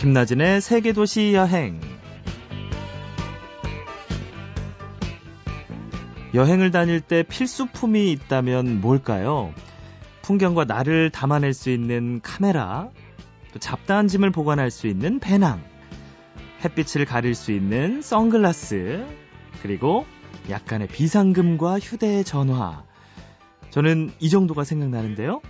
김나진의 세계도시 여행. 여행을 다닐 때 필수품이 있다면 뭘까요? 풍경과 나를 담아낼 수 있는 카메라, 또 잡다한 짐을 보관할 수 있는 배낭, 햇빛을 가릴 수 있는 선글라스, 그리고 약간의 비상금과 휴대전화. 저는 이 정도가 생각나는데요.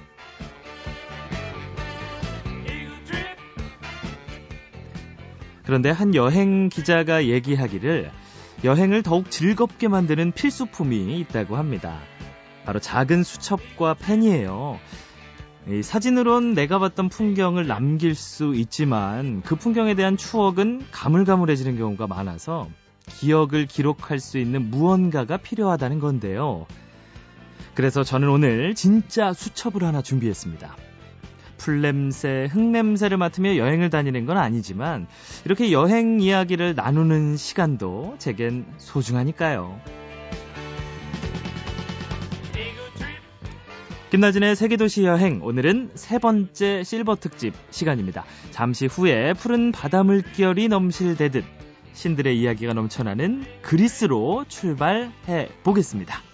그런데 한 여행 기자가 얘기하기를 여행을 더욱 즐겁게 만드는 필수품이 있다고 합니다. 바로 작은 수첩과 펜이에요. 사진으론 내가 봤던 풍경을 남길 수 있지만 그 풍경에 대한 추억은 가물가물해지는 경우가 많아서 기억을 기록할 수 있는 무언가가 필요하다는 건데요. 그래서 저는 오늘 진짜 수첩을 하나 준비했습니다. 풀냄새, 흙냄새를 맡으며 여행을 다니는 건 아니지만 이렇게 여행 이야기를 나누는 시간도 제겐 소중하니까요. 김나진의 세계도시 여행 오늘은 세 번째 실버 특집 시간입니다. 잠시 후에 푸른 바다 물결이 넘실대듯 신들의 이야기가 넘쳐나는 그리스로 출발해 보겠습니다.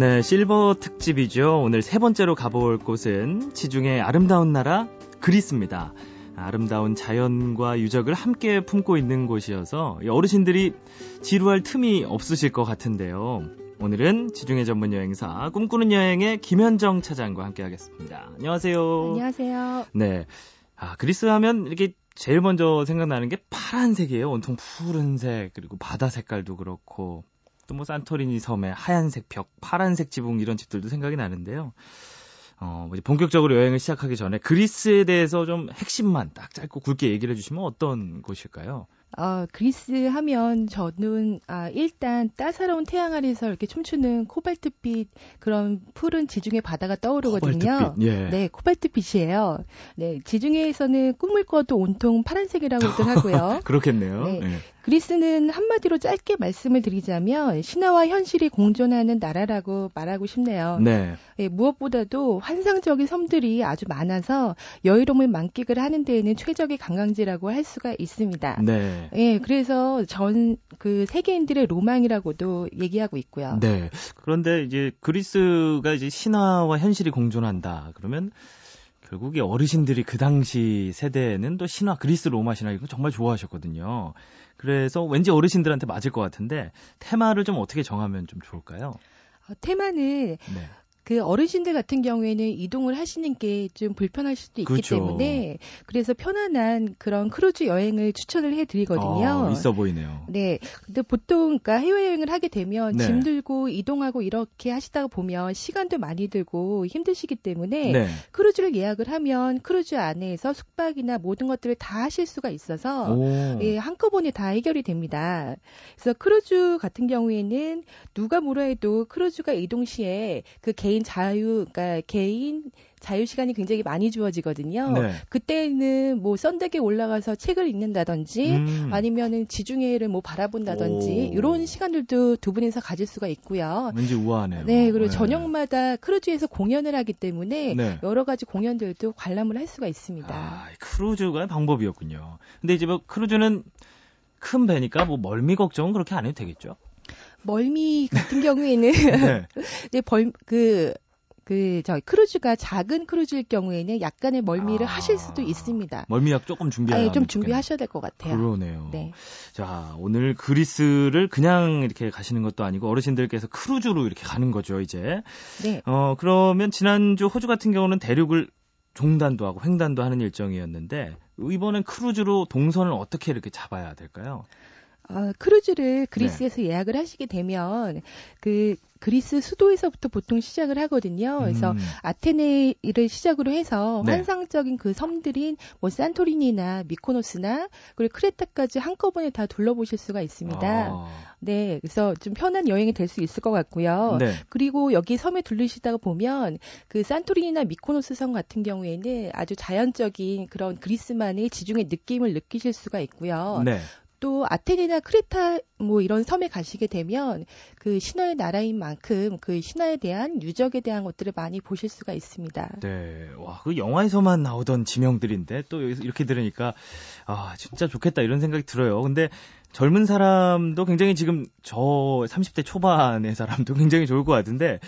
네, 실버 특집이죠. 오늘 세 번째로 가볼 곳은 지중해 아름다운 나라 그리스입니다. 아름다운 자연과 유적을 함께 품고 있는 곳이어서 어르신들이 지루할 틈이 없으실 것 같은데요. 오늘은 지중해 전문 여행사 꿈꾸는 여행의 김현정 차장과 함께 하겠습니다. 안녕하세요. 안녕하세요. 네. 아, 그리스 하면 이렇게 제일 먼저 생각나는 게 파란색이에요. 온통 푸른색, 그리고 바다 색깔도 그렇고, 또 뭐 산토리니 섬의 하얀색 벽, 파란색 지붕 이런 집들도 생각이 나는데요. 어, 뭐 본격적으로 여행을 시작하기 전에 그리스에 대해서 좀 핵심만 딱 짧고 굵게 얘기를 해주시면 어떤 곳일까요? 어, 그리스 하면 저는 아, 일단 따사로운 태양 아래서 이렇게 춤추는 코발트빛 그런 푸른 지중해 바다가 떠오르거든요. 코발트빛, 예. 네, 코발트빛이에요. 네, 지중해에서는 꿈을 꿔도 온통 파란색이라고들 하고요. 그렇겠네요. 네. 예. 그리스는 한마디로 짧게 말씀을 드리자면 신화와 현실이 공존하는 나라라고 말하고 싶네요. 네. 예, 무엇보다도 환상적인 섬들이 아주 많아서 여유로움을 만끽을 하는 데에는 최적의 관광지라고 할 수가 있습니다. 네. 예, 그래서 전 그 세계인들의 로망이라고도 얘기하고 있고요. 네. 그런데 이제 그리스가 이제 신화와 현실이 공존한다. 그러면 결국 에 어르신들이 그 당시 세대에는 또 신화, 그리스 로마 신화 이거 정말 좋아하셨거든요. 그래서 왠지 어르신들한테 맞을 것 같은데 테마를 좀 어떻게 정하면 좀 좋을까요? 어, 테마는 네. 그 어르신들 같은 경우에는 이동을 하시는 게 좀 불편할 수도 있기 그렇죠. 때문에 그래서 편안한 그런 크루즈 여행을 추천을 해드리거든요. 어, 있어 보이네요. 네. 근데 보통 그러니까 해외 여행을 하게 되면 네. 짐 들고 이동하고 이렇게 하시다가 보면 시간도 많이 들고 힘드시기 때문에 네. 크루즈를 예약을 하면 크루즈 안에서 숙박이나 모든 것들을 다 하실 수가 있어서 오. 예, 한꺼번에 다 해결이 됩니다. 그래서 크루즈 같은 경우에는 누가 뭐라 해도 크루즈가 이동 시에 그 개인 자유, 그러니까 개인 자유 시간이 굉장히 많이 주어지거든요. 네. 그때는 뭐 sun deck에 올라가서 책을 읽는다든지 음. 아니면은 지중해를 뭐 바라본다든지 오. 이런 시간들도 두 분이서 가질 수가 있고요. 왠지 우아하네요. 네, 그리고 저녁마다 크루즈에서 공연을 하기 때문에 네. 여러 가지 공연들도 관람을 할 수가 있습니다. 아, 크루즈가 방법이었군요. 근데 이제 뭐 크루즈는 큰 배니까 뭐 멀미 걱정은 그렇게 안 해도 되겠죠? 멀미 같은 경우에는 네. 네, 벌, 그, 그, 저, 크루즈가 작은 크루즈일 경우에는 약간의 멀미를 아. 하실 수도 있습니다. 멀미약 조금 준비해야 아, 좀 준비하셔야 될 것 같아요. 그러네요. 네. 자, 오늘 그리스를 그냥 이렇게 가시는 것도 아니고 어르신들께서 크루즈로 이렇게 가는 거죠, 이제. 네. 어, 그러면 지난주 호주 같은 경우는 대륙을 종단도 하고 횡단도 하는 일정이었는데 이번엔 크루즈로 동선을 어떻게 이렇게 잡아야 될까요? 어, 크루즈를 그리스에서 예약을 하시게 되면 그 그리스 수도에서부터 보통 시작을 하거든요. 그래서 음. 아테네를 시작으로 해서 네. 환상적인 그 섬들인 뭐 산토리니나 미코노스나 그리고 크레타까지 한꺼번에 다 둘러보실 수가 있습니다. 아, 네, 그래서 좀 편한 여행이 될 수 있을 것 같고요. 네. 그리고 여기 섬에 둘르시다가 보면 그 산토리니나 미코노스 섬 같은 경우에는 아주 자연적인 그런 그리스만의 지중해 느낌을 느끼실 수가 있고요. 네. 또 아테네나 크레타 뭐 이런 섬에 가시게 되면 그 신화의 나라인 만큼 그 신화에 대한 유적에 대한 것들을 많이 보실 수가 있습니다. 네. 와, 그 영화에서만 나오던 지명들인데 또 여기서 이렇게 들으니까 아, 진짜 좋겠다 이런 생각이 들어요. 근데 젊은 사람도 굉장히 지금 저 30대 초반의 사람도 굉장히 좋을 것 같은데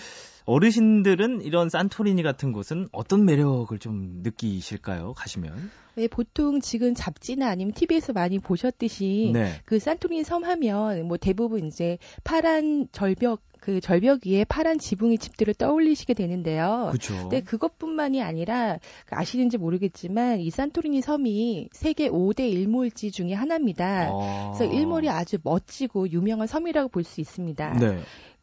어르신들은 이런 산토리니 같은 곳은 어떤 매력을 좀 느끼실까요? 가시면? 네, 보통 지금 잡지나 아니면 TV에서 많이 보셨듯이 네. 그 산토리니 섬 하면 뭐 대부분 이제 파란 절벽 그 절벽 위에 파란 지붕의 집들을 떠올리시게 되는데요. 그렇죠. 근데 그것뿐만이 아니라 그 아시는지 모르겠지만 이 산토리니 섬이 세계 5대 일몰지 중에 하나입니다. 아. 그래서 일몰이 아주 멋지고 유명한 섬이라고 볼 수 있습니다. 네.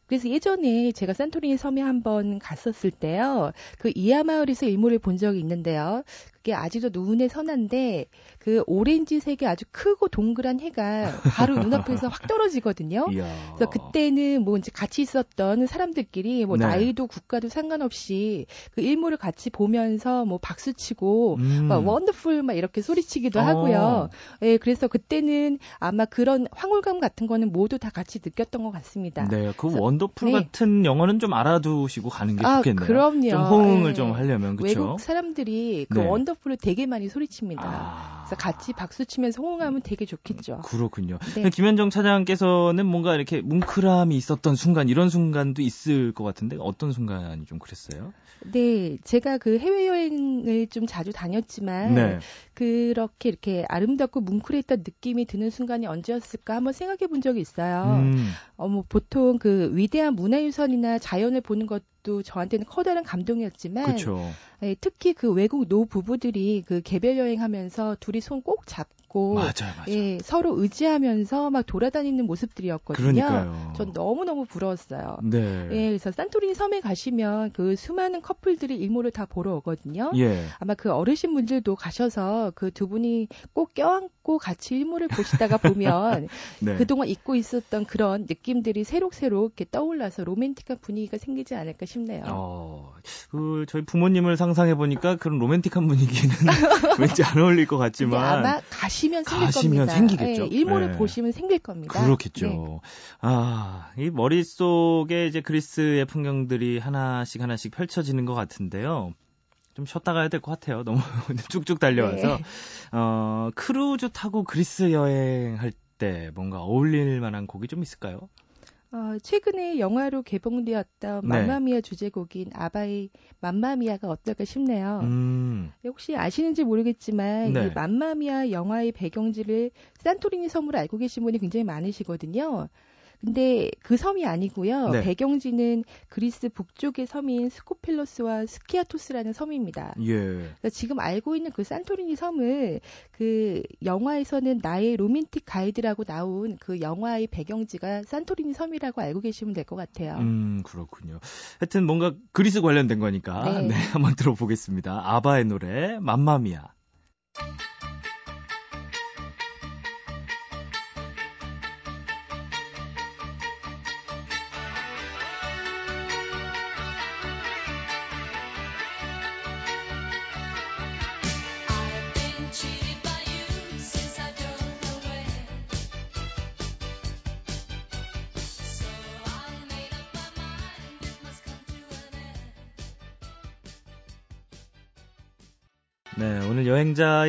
그래서 예전에 제가 산토리니 섬에 한번 갔었을 때요. 그 이하 마을에서 일몰을 본 적이 있는데요. 그게 아직도 눈에 선한데 그 오렌지색이 아주 크고 동그란 해가 바로 눈앞에서 확 떨어지거든요. 이야. 그래서 그때는 뭐 이제 같이 있었던 사람들끼리 뭐 네. 나이도 국가도 상관없이 그 일몰을 같이 보면서 뭐 박수 치고 음. 막 원더풀 막 이렇게 소리치기도 어. 하고요. 예, 그래서 그때는 아마 그런 황홀감 같은 거는 모두 다 같이 느꼈던 것 같습니다. 네, 그 원더풀 네. 같은 영어는 좀 알아두시고 가는 게 아, 좋겠네요. 그럼요. 좀 호응을 네. 좀 하려면 그렇죠. 외국 사람들이 그 네. 원더풀을 되게 많이 소리칩니다. 아. 그래서 같이 박수 치면서 호응하면 되게 좋겠죠. 그렇군요. 네. 김현정 차장께서는 뭔가 이렇게 뭉클함이 있었던 순간 이런 순간도 있을 것 같은데 어떤 순간이 좀 그랬어요? 네, 제가 그 해외 여행을 좀 자주 다녔지만 네. 그렇게 이렇게 아름답고 뭉클했던 느낌이 드는 순간이 언제였을까 한번 생각해 본 적이 있어요. 음. 어뭐 보통 그 위대한 문화유산이나 자연을 보는 것도 저한테는 커다란 감동이었지만. 예, 특히 그 외국 노 부부들이 그 개별 여행하면서 둘이 손 꼭 잡고 맞아요, 맞아요. 예, 서로 의지하면서 막 돌아다니는 모습들이었거든요. 그러니까요. 전 너무 너무 부러웠어요. 네. 예, 그래서 산토리니 섬에 가시면 그 수많은 커플들이 일몰을 다 보러 오거든요. 예. 아마 그 어르신 분들도 가셔서 그 두 분이 꼭 껴안고 같이 일몰을 보시다가 보면 네. 그동안 잊고 있었던 그런 느낌들이 새록새록 이렇게 떠올라서 로맨틱한 분위기가 생기지 않을까 싶네요. 어, 그 저희 부모님을 상 상상해 보니까 그런 로맨틱한 분위기는 왠지 안 어울릴 것 같지만 아마 가시 면 생길 가시면 겁니다. 생기겠죠. 네, 일몰을 네. 보시면 생길 겁니다. 그렇겠죠. 네. 아, 이 머릿속에 이제 그리스의 풍경들이 하나씩 하나씩 펼쳐지는 것 같은데요. 좀 쉬었다 가야 될 것 같아요. 너무 쭉쭉 달려와서 네. 어, 크루즈 타고 그리스 여행할 때 뭔가 어울릴 만한 곡이 좀 있을까요? 어, 최근에 영화로 개봉되었던 네. 맘마미아 주제곡인 아바의 맘마미아가 어떨까 싶네요. 음. 혹시 아시는지 모르겠지만 네. 이 맘마미아 영화의 배경지를 산토리니 섬으로 알고 계신 분이 굉장히 많으시거든요. 근데 그 섬이 아니고요. 네. 배경지는 그리스 북쪽의 섬인 스코펠로스와 스키아토스라는 섬입니다. 예. 지금 알고 있는 그 산토리니 섬을 그 영화에서는 나의 로맨틱 가이드라고 나온 그 영화의 배경지가 산토리니 섬이라고 알고 계시면 될 것 같아요. 음, 그렇군요. 하여튼 뭔가 그리스 관련된 거니까 네, 네 한번 들어보겠습니다. 아바의 노래 맘마미아.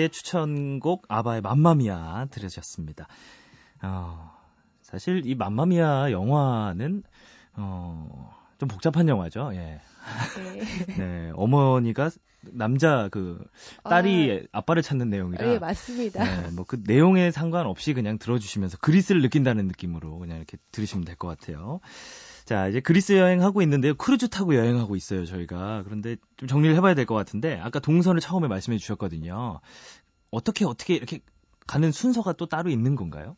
여행자의 추천곡 아바의 맘마미아 들으셨습니다. 어, 사실 이 맘마미아 영화는 어, 좀 복잡한 영화죠. 예. 네. 네, 어머니가 남자 그 딸이 아빠를 찾는 내용이라. 네, 맞습니다. 네, 뭐그 내용에 상관없이 그냥 들어주시면서 그리스를 느낀다는 느낌으로 그냥 이렇게 들으시면 될 것 같아요. 자, 이제 그리스 여행하고 있는데요. 크루즈 타고 여행하고 있어요, 저희가. 그런데 좀 정리를 해봐야 될 것 같은데, 아까 동선을 처음에 말씀해 주셨거든요. 어떻게, 어떻게 이렇게 가는 순서가 또 따로 있는 건가요?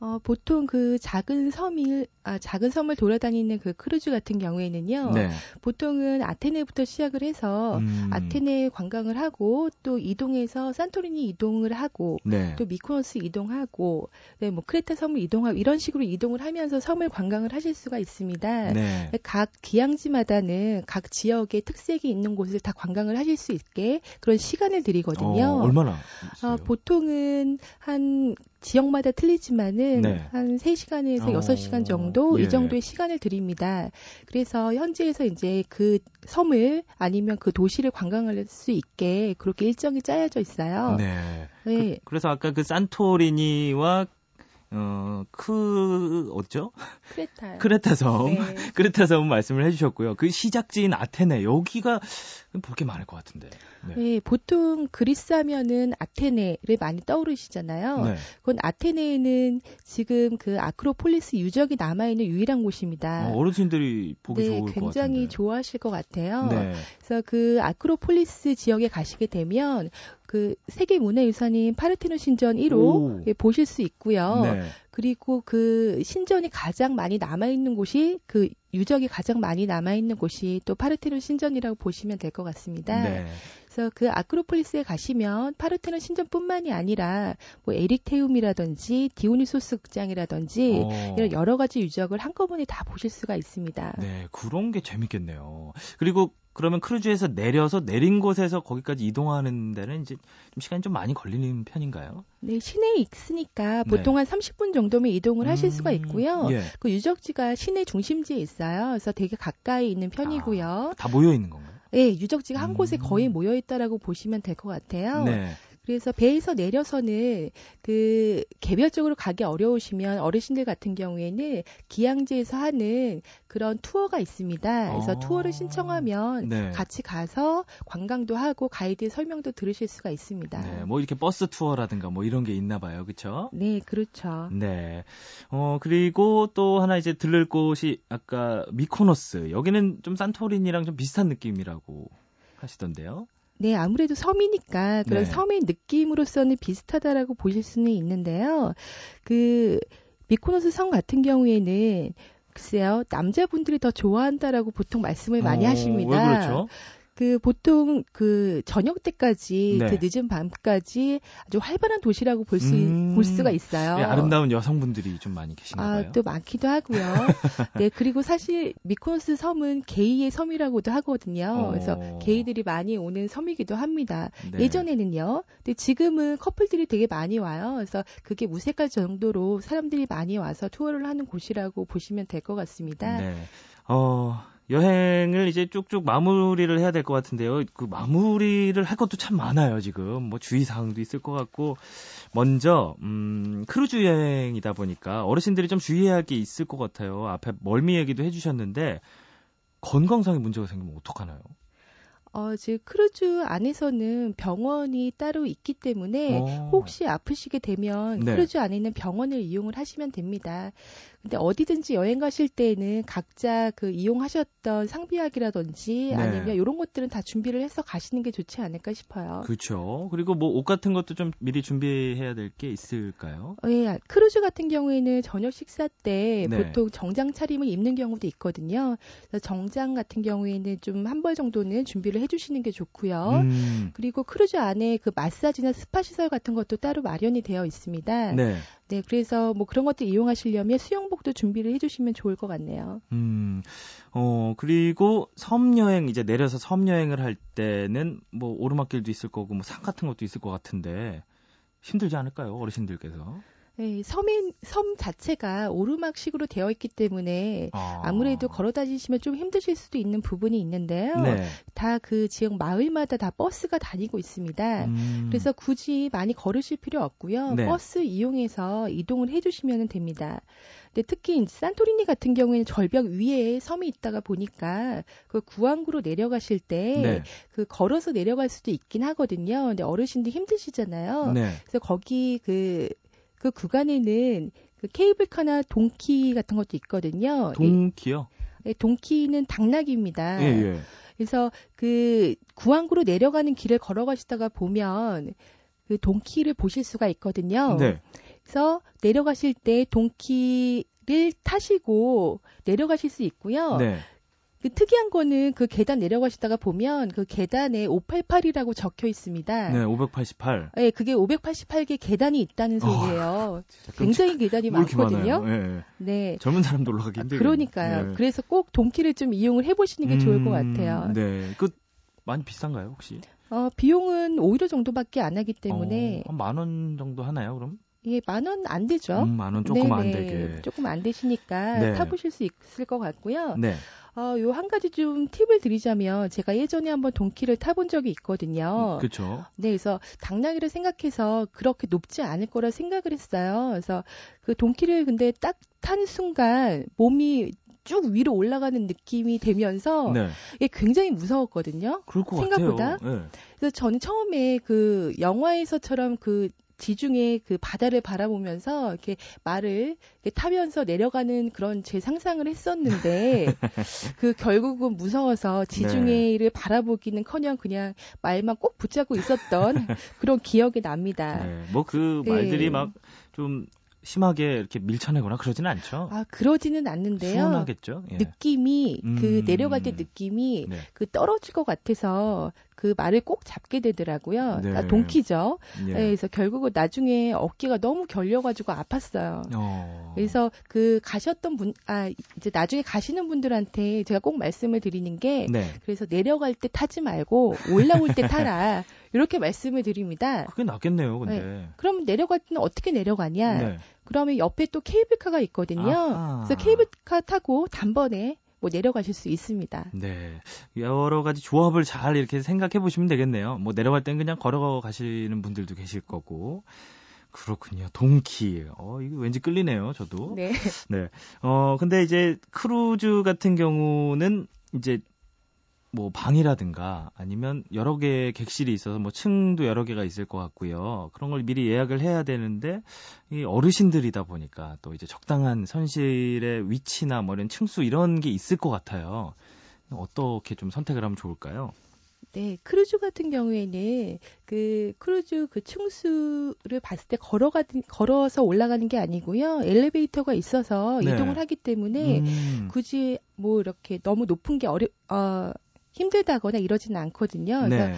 어, 보통 그 작은 섬이 아, 작은 섬을 돌아다니는 그 크루즈 같은 경우에는요. 네. 보통은 아테네부터 시작을 해서 음. 아테네 관광을 하고 또 이동해서 산토리니 이동을 하고 네. 또 미코노스 이동하고 네, 뭐 크레타 섬을 이동하고 이런 식으로 이동을 하면서 섬을 관광을 하실 수가 있습니다. 네. 각 기항지마다는 각 지역의 특색이 있는 곳을 다 관광을 하실 수 있게 그런 시간을 드리거든요. 어, 얼마나? 어, 보통은 한 지역마다 틀리지만은 네. 한 3시간에서 어, 6시간 정도 예. 이 정도의 시간을 드립니다. 그래서 현지에서 이제 그 섬을 아니면 그 도시를 관광할 수 있게 그렇게 일정이 짜여져 있어요. 네. 네. 그, 래서 아까 그 산토리니와 어, 크, 어죠? 크레타. 크레타 섬. 네. 크레타 섬 말씀을 해주셨고요. 그 시작지인 아테네, 여기가 볼 게 많을 것 같은데. 네. 네. 보통 그리스 하면은 아테네를 많이 떠오르시잖아요. 네. 그건 아테네는 지금 그 아크로폴리스 유적이 남아있는 유일한 곳입니다. 어, 르신들이 보기 네, 좋을 것 같아요. 굉장히 좋아하실 것 같아요. 네. 그래서 그 아크로폴리스 지역에 가시게 되면 그 세계 문화유산인 파르테논 신전 1호 예, 보실 수 있고요. 네. 그리고 그 신전이 가장 많이 남아 있는 곳이 그 유적이 가장 많이 남아 있는 곳이 또 파르테논 신전이라고 보시면 될 것 같습니다. 네. 그래서 그 아크로폴리스에 가시면 파르테논 신전뿐만이 아니라 뭐 에릭테움이라든지 디오니소스 극장이라든지 어. 이런 여러 가지 유적을 한꺼번에 다 보실 수가 있습니다. 네, 그런 게 재밌겠네요. 그리고 그러면 크루즈에서 내려서 내린 곳에서 거기까지 이동하는 데는 이제 좀 시간이 좀 많이 걸리는 편인가요? 네, 시내에 있으니까 네. 보통 네. 한 30분 정도면 이동을 음, 하실 수가 있고요. 예. 그 유적지가 시내 중심지에 있어요. 그래서 되게 가까이 있는 편이고요. 아, 다 모여 있는 건가요? 네, 유적지가 한 곳에 음. 거의 모여 있다라고 보시면 될 것 같아요. 네. 그래서 배에서 내려서는 그 개별적으로 가기 어려우시면 어르신들 같은 경우에는 기항지에서 하는 그런 투어가 있습니다. 그래서 아, 투어를 신청하면 네. 같이 가서 관광도 하고 가이드 설명도 들으실 수가 있습니다. 네, 뭐 이렇게 버스 투어라든가 뭐 이런 게 있나 봐요. 그렇죠? 네, 그렇죠. 네. 어, 그리고 또 하나 이제 들를 곳이 아까 미코노스. 여기는 좀 산토리니랑 좀 비슷한 느낌이라고 하시던데요. 네, 아무래도 섬이니까 그런 네. 섬의 느낌으로서는 비슷하다라고 보실 수는 있는데요. 그 미코노스 섬 같은 경우에는 글쎄요, 남자분들이 더 좋아한다라고 보통 말씀을 많이 어, 하십니다. 왜 그렇죠? 그 보통 그 저녁 때까지 네. 그 늦은 밤까지 아주 활발한 도시라고 볼수 음... 볼 수가 있어요. 네, 아름다운 여성분들이 좀 많이 계신가 아. 또 많기도 하고요. 네, 그리고 사실 미코노스 섬은 게이의 섬이라고도 하거든요. 어... 그래서 게이들이 많이 오는 섬이기도 합니다. 네. 예전에는요. 근데 지금은 커플들이 되게 많이 와요. 그래서 그게 무색할 정도로 사람들이 많이 와서 투어를 하는 곳이라고 보시면 될 것 같습니다. 네. 어, 여행을 이제 쭉쭉 마무리를 해야 될 것 같은데요. 그 마무리를 할 것도 참 많아요, 지금. 뭐 주의사항도 있을 것 같고. 먼저, 음, 크루즈 여행이다 보니까 어르신들이 좀 주의해야 할 게 있을 것 같아요. 앞에 멀미 얘기도 해주셨는데, 건강상의 문제가 생기면 어떡하나요? 어, 즉 크루즈 안에서는 병원이 따로 있기 때문에 오. 어. 혹시 아프시게 되면 네. 크루즈 안에 있는 병원을 이용을 하시면 됩니다. 근데 어디든지 여행 가실 때는 각자 그 이용하셨던 상비약이라든지 네. 아니면 이런 것들은 다 준비를 해서 가시는 게 좋지 않을까 싶어요. 그렇죠. 그리고 뭐 옷 같은 것도 좀 미리 준비해야 될 게 있을까요? 어, 예, 크루즈 같은 경우에는 저녁 식사 때 네. 보통 정장 차림을 입는 경우도 있거든요. 그래서 정장 같은 경우에는 좀 한 벌 정도는 준비를 해주시는 게 좋고요. 음. 그리고 크루즈 안에 그 마사지나 스파 시설 같은 것도 따로 마련이 되어 있습니다. 네. 네, 그래서 뭐 그런 것들 이용하시려면 수영복도 준비를 해주시면 좋을 것 같네요. 음, 어, 그리고 섬 여행, 이제 내려서 섬 여행을 할 때는 뭐 오르막길도 있을 거고 뭐 산 같은 것도 있을 것 같은데 힘들지 않을까요? 어르신들께서? 네, 섬인, 섬 자체가 오르막식으로 되어 있기 때문에 아무래도 걸어 다니시면 좀 힘드실 수도 있는 부분이 있는데요. 네. 다그 지역 마을마다 다 버스가 다니고 있습니다. 음. 그래서 굳이 많이 걸으실 필요 없고요. 네. 버스 이용해서 이동을 해주시면 됩니다. 근데 특히 산토리니 같은 경우에는 절벽 위에 섬이 있다가 보니까 그 구항구로 내려가실 때그 네. 그 걸어서 내려갈 수도 있긴 하거든요. 근데 어르신들 힘드시잖아요. 네. 그래서 거기 그 그 구간에는 그 케이블카나 동키 같은 것도 있거든요. 동키요? 네, 동키는 당나귀입니다. 예, 예. 그래서 그 구항구로 내려가는 길을 걸어가시다가 보면 그 동키를 보실 수가 있거든요. 네. 그래서 내려가실 때 동키를 타시고 내려가실 수 있고요. 네. 그 특이한 거는 그 계단 내려가시다가 보면 그 계단에 588이라고 적혀 있습니다. 네, 588. 네, 그게 588개 계단이 있다는 소리예요. 어, 굉장히 계단이 많거든요. 네. 네. 젊은 사람도 올라가기 힘들어요. 그러니까요. 네. 그래서 꼭 동키를 좀 이용을 해보시는 게 음, 좋을 것 같아요. 네. 그 많이 비싼가요, 혹시? 어, 비용은 5유로 정도밖에 안 하기 때문에 어, 한만 원 정도 하나요, 그럼? 예, 만 원 안 되죠. 음, 만원 조금 안 네네. 되게. 조금 안 되시니까 네. 타보실 수 있을 것 같고요. 네. 어, 요 한 가지 좀 팁을 드리자면 제가 예전에 한번 동키를 타본 적이 있거든요. 그렇죠. 네, 그래서 당나귀를 생각해서 그렇게 높지 않을 거라 생각을 했어요. 그래서 그 동키를 근데 딱 탄 순간 몸이 쭉 위로 올라가는 느낌이 되면서 네. 이게 굉장히 무서웠거든요. 생각보다? 네. 그래서 저는 처음에 그 영화에서처럼 그 지중해 그 바다를 바라보면서 이렇게 말을 이렇게 타면서 내려가는 그런 제 상상을 했었는데 그 결국은 무서워서 지중해를 바라보기는커녕 그냥 말만 꼭 붙잡고 있었던 그런 기억이 납니다. 네. 뭐그 네. 말들이 막좀 심하게 이렇게 밀쳐내거나 그러지는 않죠. 아 그러지는 않는데요. 수원하겠죠. 예. 느낌이 그 음. 내려갈 때 느낌이 네. 그 떨어질 것 같아서 그 말을 꼭 잡게 되더라고요. 네. 아, 동키죠. 예. 네, 그래서 결국은 나중에 어깨가 너무 결려가지고 아팠어요. 어. 그래서 그 가셨던 분, 아, 이제 나중에 가시는 분들한테 제가 꼭 말씀을 드리는 게, 네. 그래서 내려갈 때 타지 말고 올라올 때 타라. 이렇게 말씀을 드립니다. 그게 낫겠네요, 근데. 그럼 내려갈 때는 어떻게 내려가냐? 네. 그러면 옆에 또 케이블카가 있거든요. 아하. 그래서 케이블카 타고 단번에 뭐 내려가실 수 있습니다. 네. 여러 가지 조합을 잘 이렇게 생각해 보시면 되겠네요. 뭐 내려갈 땐 그냥 걸어 가시는 분들도 계실 거고. 그렇군요. Donkey. 어, 이거 왠지 끌리네요, 저도. 네. 네. 어, 근데 이제 크루즈 같은 경우는 이제 뭐 방이라든가 아니면 여러 개의 객실이 있어서 뭐 층도 여러 개가 있을 것 같고요. 그런 걸 미리 예약을 해야 되는데 이 어르신들이다 보니까 또 이제 적당한 선실의 위치나 뭐 이런 층수 이런 게 있을 것 같아요. 어떻게 좀 선택을 하면 좋을까요? 네, 크루즈 같은 경우에는 그 크루즈 그 층수를 봤을 때 걸어가 걸어서 올라가는 게 아니고요. 엘리베이터가 있어서 네. 이동을 하기 때문에 음, 굳이 뭐 이렇게 너무 높은 게 어려 어 힘들다거나 이러지는 않거든요. 그래서 네.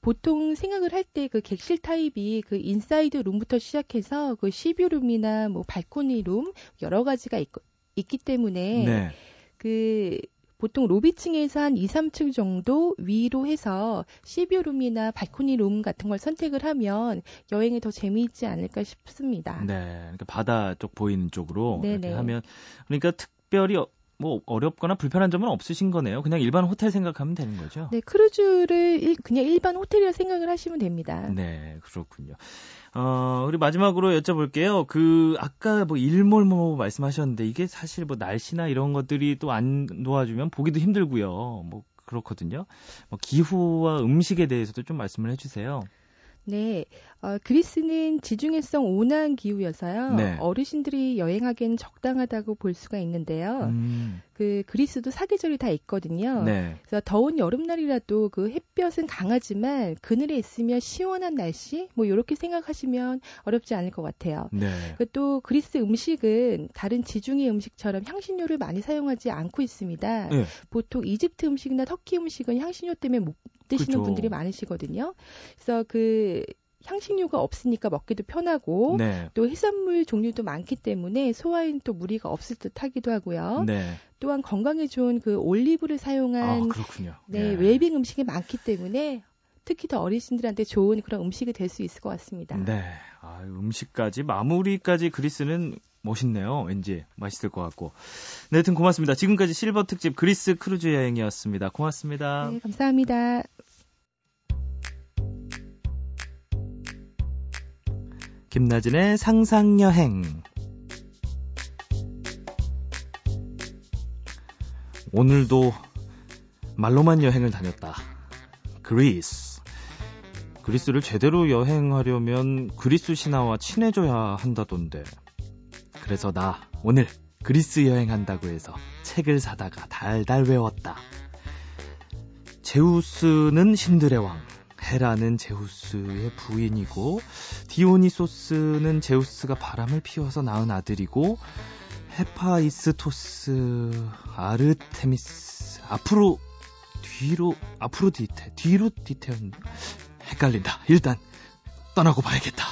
보통 생각을 할 때 그 객실 타입이 그 inside 룸부터 시작해서 그 sea view 룸이나 뭐 발코니 룸 여러 가지가 있, 있기 때문에 네. 그 보통 로비층에서 한 2, 3층 정도 위로 해서 sea view 룸이나 발코니 룸 같은 걸 선택을 하면 여행이 더 재미있지 않을까 싶습니다. 네. 그러니까 바다 쪽 보이는 쪽으로. 하면 그러니까 특별히 어- 뭐 어렵거나 불편한 점은 없으신 거네요. 그냥 일반 호텔 생각하면 되는 거죠. 네, 크루즈를 일- 그냥 일반 호텔이라 생각을 하시면 됩니다. 네, 그렇군요. 어, 우리 마지막으로 여쭤볼게요. 그, 아까 뭐 일몰모 말씀하셨는데, 이게 사실 뭐 날씨나 이런 것들이 또안 도와주면 보기도 힘들고요. 뭐, 그렇거든요. 뭐 기후와 음식에 대해서도 좀 말씀을 해주세요. 네, 어, 그리스는 지중해성 온화한 기후여서요. 네. 어르신들이 여행하기엔 적당하다고 볼 수가 있는데요. 음, 그 그리스도 사계절이 다 있거든요. 네. 그래서 더운 여름날이라도 그 햇볕은 강하지만 그늘에 있으면 시원한 날씨 뭐 이렇게 생각하시면 어렵지 않을 것 같아요. 네. 그또 그리스 음식은 다른 지중해 음식처럼 향신료를 많이 사용하지 않고 있습니다. 네. 보통 이집트 음식이나 터키 음식은 향신료 때문에 못 드시는 그죠. 분들이 많으시거든요. 그래서 그 향신료가 없으니까 먹기도 편하고 네. 또 해산물 종류도 많기 때문에 소화에는 또 무리가 없을 듯 하기도 하고요. 네. 또한 건강에 좋은 그 올리브를 아, 사용한 그렇군요. 네, 예. 웰빙 음식이 많기 때문에 특히 더 어르신들한테 좋은 그런 음식이 될 수 있을 것 같습니다. 네. 아, 음식까지, 마무리까지 그리스는 멋있네요. 왠지 맛있을 것 같고. 네, 하여튼 고맙습니다. 지금까지 실버 특집 그리스 크루즈 여행이었습니다. 고맙습니다. 네, 감사합니다. 김나진의 상상여행. 오늘도 말로만 여행을 다녔다. 그리스. 그리스를 제대로 여행하려면 그리스 신화와 친해져야 한다던데. 그래서 나 오늘 그리스 여행한다고 해서 책을 사다가 달달 외웠다. 제우스는 신들의 왕, 헤라는 제우스의 부인이고, 디오니소스는 제우스가 바람을 피워서 낳은 아들이고, 헤파이스토스, 아르테미스, 앞으로, 뒤로, 앞으로디테, 뒤로 디테였나? 헷갈린다. 일단, 떠나고 봐야겠다.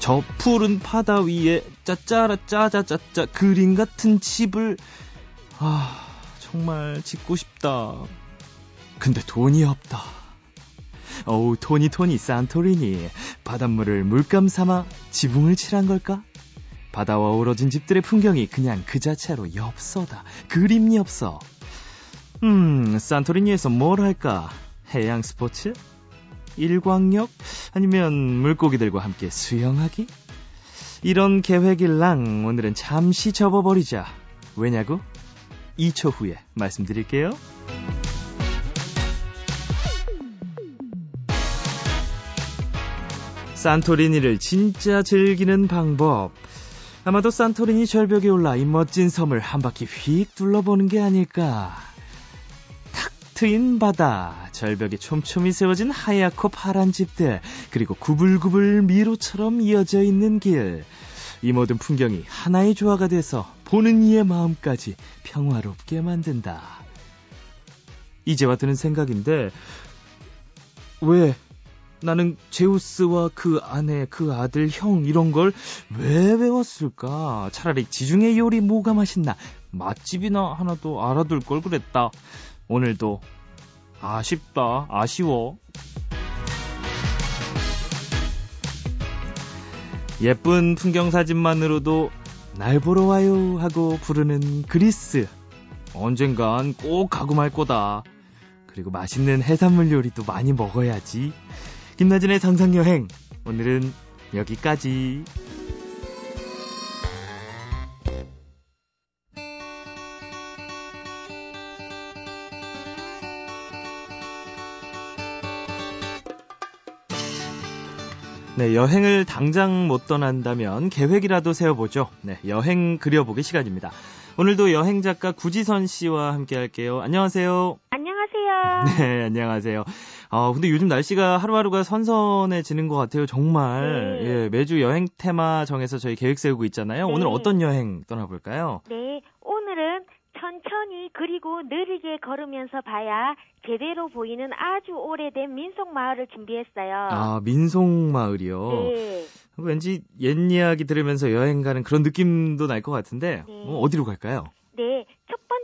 저 푸른 바다 위에 짜짜라 짜자짜짜 그림 같은 집을 아 정말 짓고 싶다. 근데 돈이 없다. 어우, 토니 토니 산토리니. 바닷물을 물감 삼아 지붕을 칠한 걸까? 바다와 어우러진 집들의 풍경이 그냥 그 자체로 엽서다. 그림 엽서. 음, 산토리니에서 뭘 할까? 해양 스포츠? 일광욕? 아니면 물고기들과 함께 수영하기? 이런 계획일랑 오늘은 잠시 접어버리자. 왜냐고? 2초 후에 말씀드릴게요. 산토리니를 진짜 즐기는 방법. 아마도 산토리니 절벽에 올라 이 멋진 섬을 한 바퀴 휙 둘러보는 게 아닐까. 탁 트인 바다, 절벽에 촘촘히 세워진 하얗고 파란 집들, 그리고 구불구불 미로처럼 이어져 있는 길. 이 모든 풍경이 하나의 조화가 돼서 보는 이의 마음까지 평화롭게 만든다. 이제와 드는 생각인데, 왜 나는 제우스와 그 아내, 그 아들, 형 이런 걸 왜 외웠을까? 차라리 지중해 요리 뭐가 맛있나? 맛집이나 하나 도 알아둘 걸 그랬다. 오늘도 아쉽다, 아쉬워. 예쁜 풍경 사진만으로도 날 보러 와요 하고 부르는 그리스. 언젠간 꼭 가고 말 거다. 그리고 맛있는 해산물 요리도 많이 먹어야지. 김나진의 상상여행. 오늘은 여기까지. 네, 여행을 당장 못 떠난다면 계획이라도 세워보죠. 네, 여행 그려보기 시간입니다. 오늘도 여행 작가 구지선 씨와 함께 할게요. 안녕하세요. 안녕하세요. 네, 안녕하세요. 아, 근데 요즘 날씨가 하루하루가 선선해지는 것 같아요. 정말. 네. 예, 매주 여행 테마 정해서 저희 계획 세우고 있잖아요. 네. 오늘 어떤 여행 떠나볼까요? 네, 천천히 그리고 느리게 걸으면서 봐야 제대로 보이는 아주 오래된 민속 마을을 준비했어요. 아, 민속마을이요. 네. 왠지 옛 이야기 들으면서 여행 가는 그런 느낌도 날 것 같은데, 네. 어, 어디로 갈까요? 네, 첫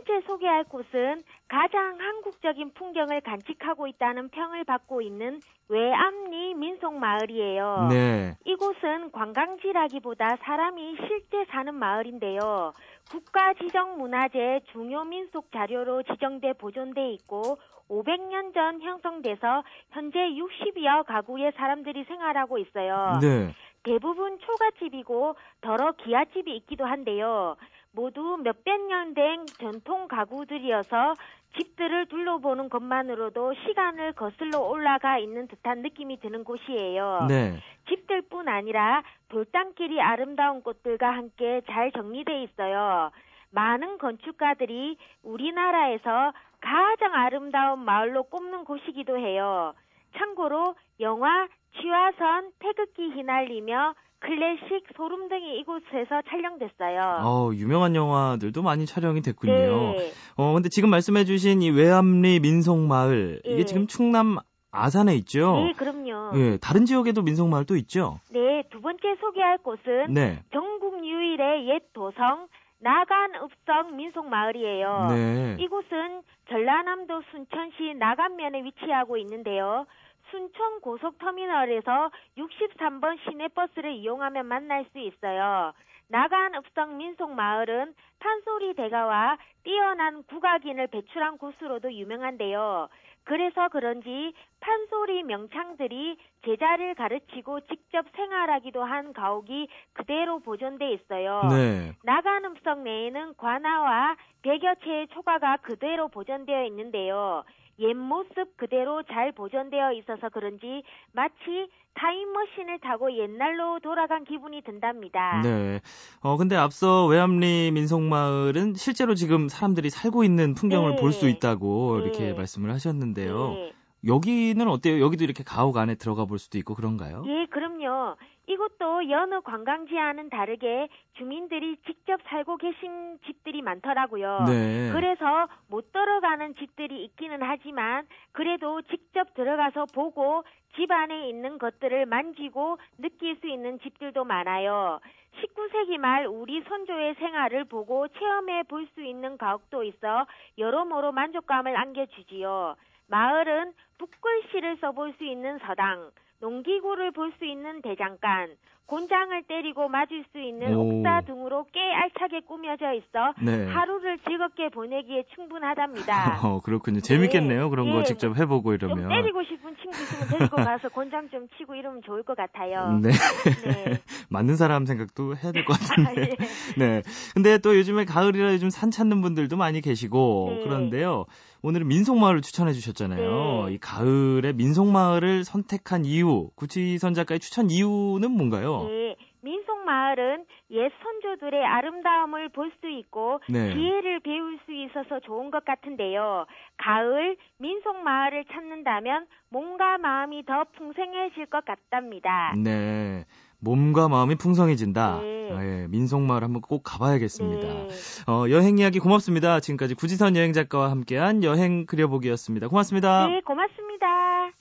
번째 소개할 곳은 가장 한국적인 풍경을 간직하고 있다는 평을 받고 있는 외암리 민속 마을이에요. 네. 이곳은 관광지라기보다 사람이 실제 사는 마을인데요. 국가 지정 문화재 중요 민속 자료로 지정돼 보존돼 있고 500년 전 형성돼서 현재 60여 가구의 사람들이 생활하고 있어요. 네. 대부분 초가집이고 더러 기아집이 있기도 한데요. 모두 몇백 년 된 전통 가구들이어서 집들을 둘러보는 것만으로도 시간을 거슬러 올라가 있는 듯한 느낌이 드는 곳이에요. 네. 집들뿐 아니라 돌담길이 아름다운 꽃들과 함께 잘 정리돼 있어요. 많은 건축가들이 우리나라에서 가장 아름다운 마을로 꼽는 곳이기도 해요. 참고로 영화 취화선 태극기 휘날리며 클래식 소름 등이 이곳에서 촬영됐어요. 어, 유명한 영화들도 많이 촬영이 됐군요. 네. 어, 근데 지금 말씀해주신 이 외암리 민속마을, 이게 예. 지금 충남 아산에 있죠? 네, 그럼요. 예, 다른 지역에도 민속마을도 있죠? 네, 두 번째 소개할 곳은 네. 전국 유일의 옛 도성 나간읍성 민속마을이에요. 네. 이곳은 전라남도 순천시 나간면에 위치하고 있는데요. 순천 고속터미널에서 63번 시내버스를 이용하면 만날 수 있어요. 나간 읍성 민속마을은 판소리 대가와 뛰어난 국악인을 배출한 곳으로도 유명한데요. 그래서 그런지 판소리 명창들이 제자를 가르치고 직접 생활하기도 한 가옥이 그대로 보존돼 있어요. 네. 나간음성 내에는 관아와 백여체의 초가가 그대로 보존되어 있는데요. 옛 모습 그대로 잘 보존되어 있어서 그런지 마치 타임머신을 타고 옛날로 돌아간 기분이 든답니다. 네. 어, 근데 앞서 외암리 민속마을은 실제로 지금 사람들이 살고 있는 풍경을 네. 볼수 있다고 이렇게 네. 말씀을 하셨는데요. 네. 여기는 어때요? 여기도 이렇게 가옥 안에 들어가 볼 수도 있고 그런가요? 예, 그럼요. 이곳도 여느 관광지와는 다르게 주민들이 직접 살고 계신 집들이 많더라고요. 네. 그래서 못 들어가는 집들이 있기는 하지만 그래도 직접 들어가서 보고 집 안에 있는 것들을 만지고 느낄 수 있는 집들도 많아요. 19세기 말 우리 선조의 생활을 보고 체험해 볼 수 있는 가옥도 있어 여러모로 만족감을 안겨주지요. 마을은 붓글씨를 써볼 수 있는 서당, 농기구를 볼 수 있는 대장간, 곤장을 때리고 맞을 수 있는 오. 옥사 등으로 꽤 알차게 꾸며져 있어 네. 하루를 즐겁게 보내기에 충분하답니다. 어, 그렇군요. 재밌겠네요. 그런 거 예, 직접 해보고 좀 이러면. 때리고 싶은 친구 있으면 데리고 가서 곤장 좀 치고 이러면 좋을 것 같아요. 네. 네. 맞는 사람 생각도 해야 될것 아, 같은데. 예. 네. 근데 또 요즘에 가을이라 요즘 산 찾는 분들도 많이 계시고 네. 그런데요. 오늘은 민속마을을 추천해 주셨잖아요. 네. 이 가을에 민속마을을 선택한 이유, 구치선 작가의 추천 이유는 뭔가요? 예, 민속 마을은 옛 선조들의 아름다움을 볼 수 있고 네. 지혜를 배울 수 있어서 좋은 것 같은데요. 가을 민속 마을을 찾는다면 몸과 마음이 더 풍성해질 것 같답니다. 네. 몸과 마음이 풍성해진다. 네. 아, 예, 민속마을 한번 꼭 가봐야겠습니다. 네. 어, 여행 이야기 고맙습니다. 지금까지 구지선 여행 작가와 함께한 여행 그려보기였습니다. 고맙습니다. 네, 고맙습니다.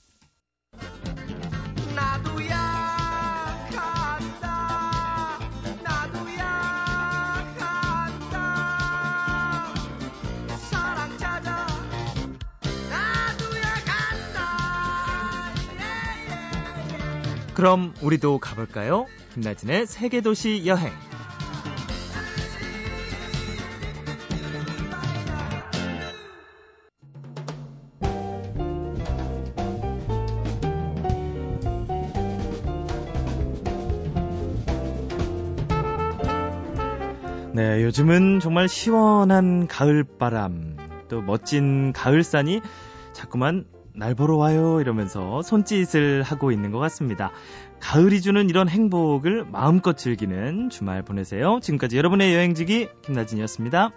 그럼 우리도 가볼까요? 김나진의 세계도시 여행. 네, 요즘은 정말 시원한 가을 바람, 또 멋진 가을산이 자꾸만 날 보러 와요 이러면서 손짓을 하고 있는 것 같습니다. 가을이 주는 이런 행복을 마음껏 즐기는 주말 보내세요. 지금까지 여러분의 여행지기 김나진이었습니다.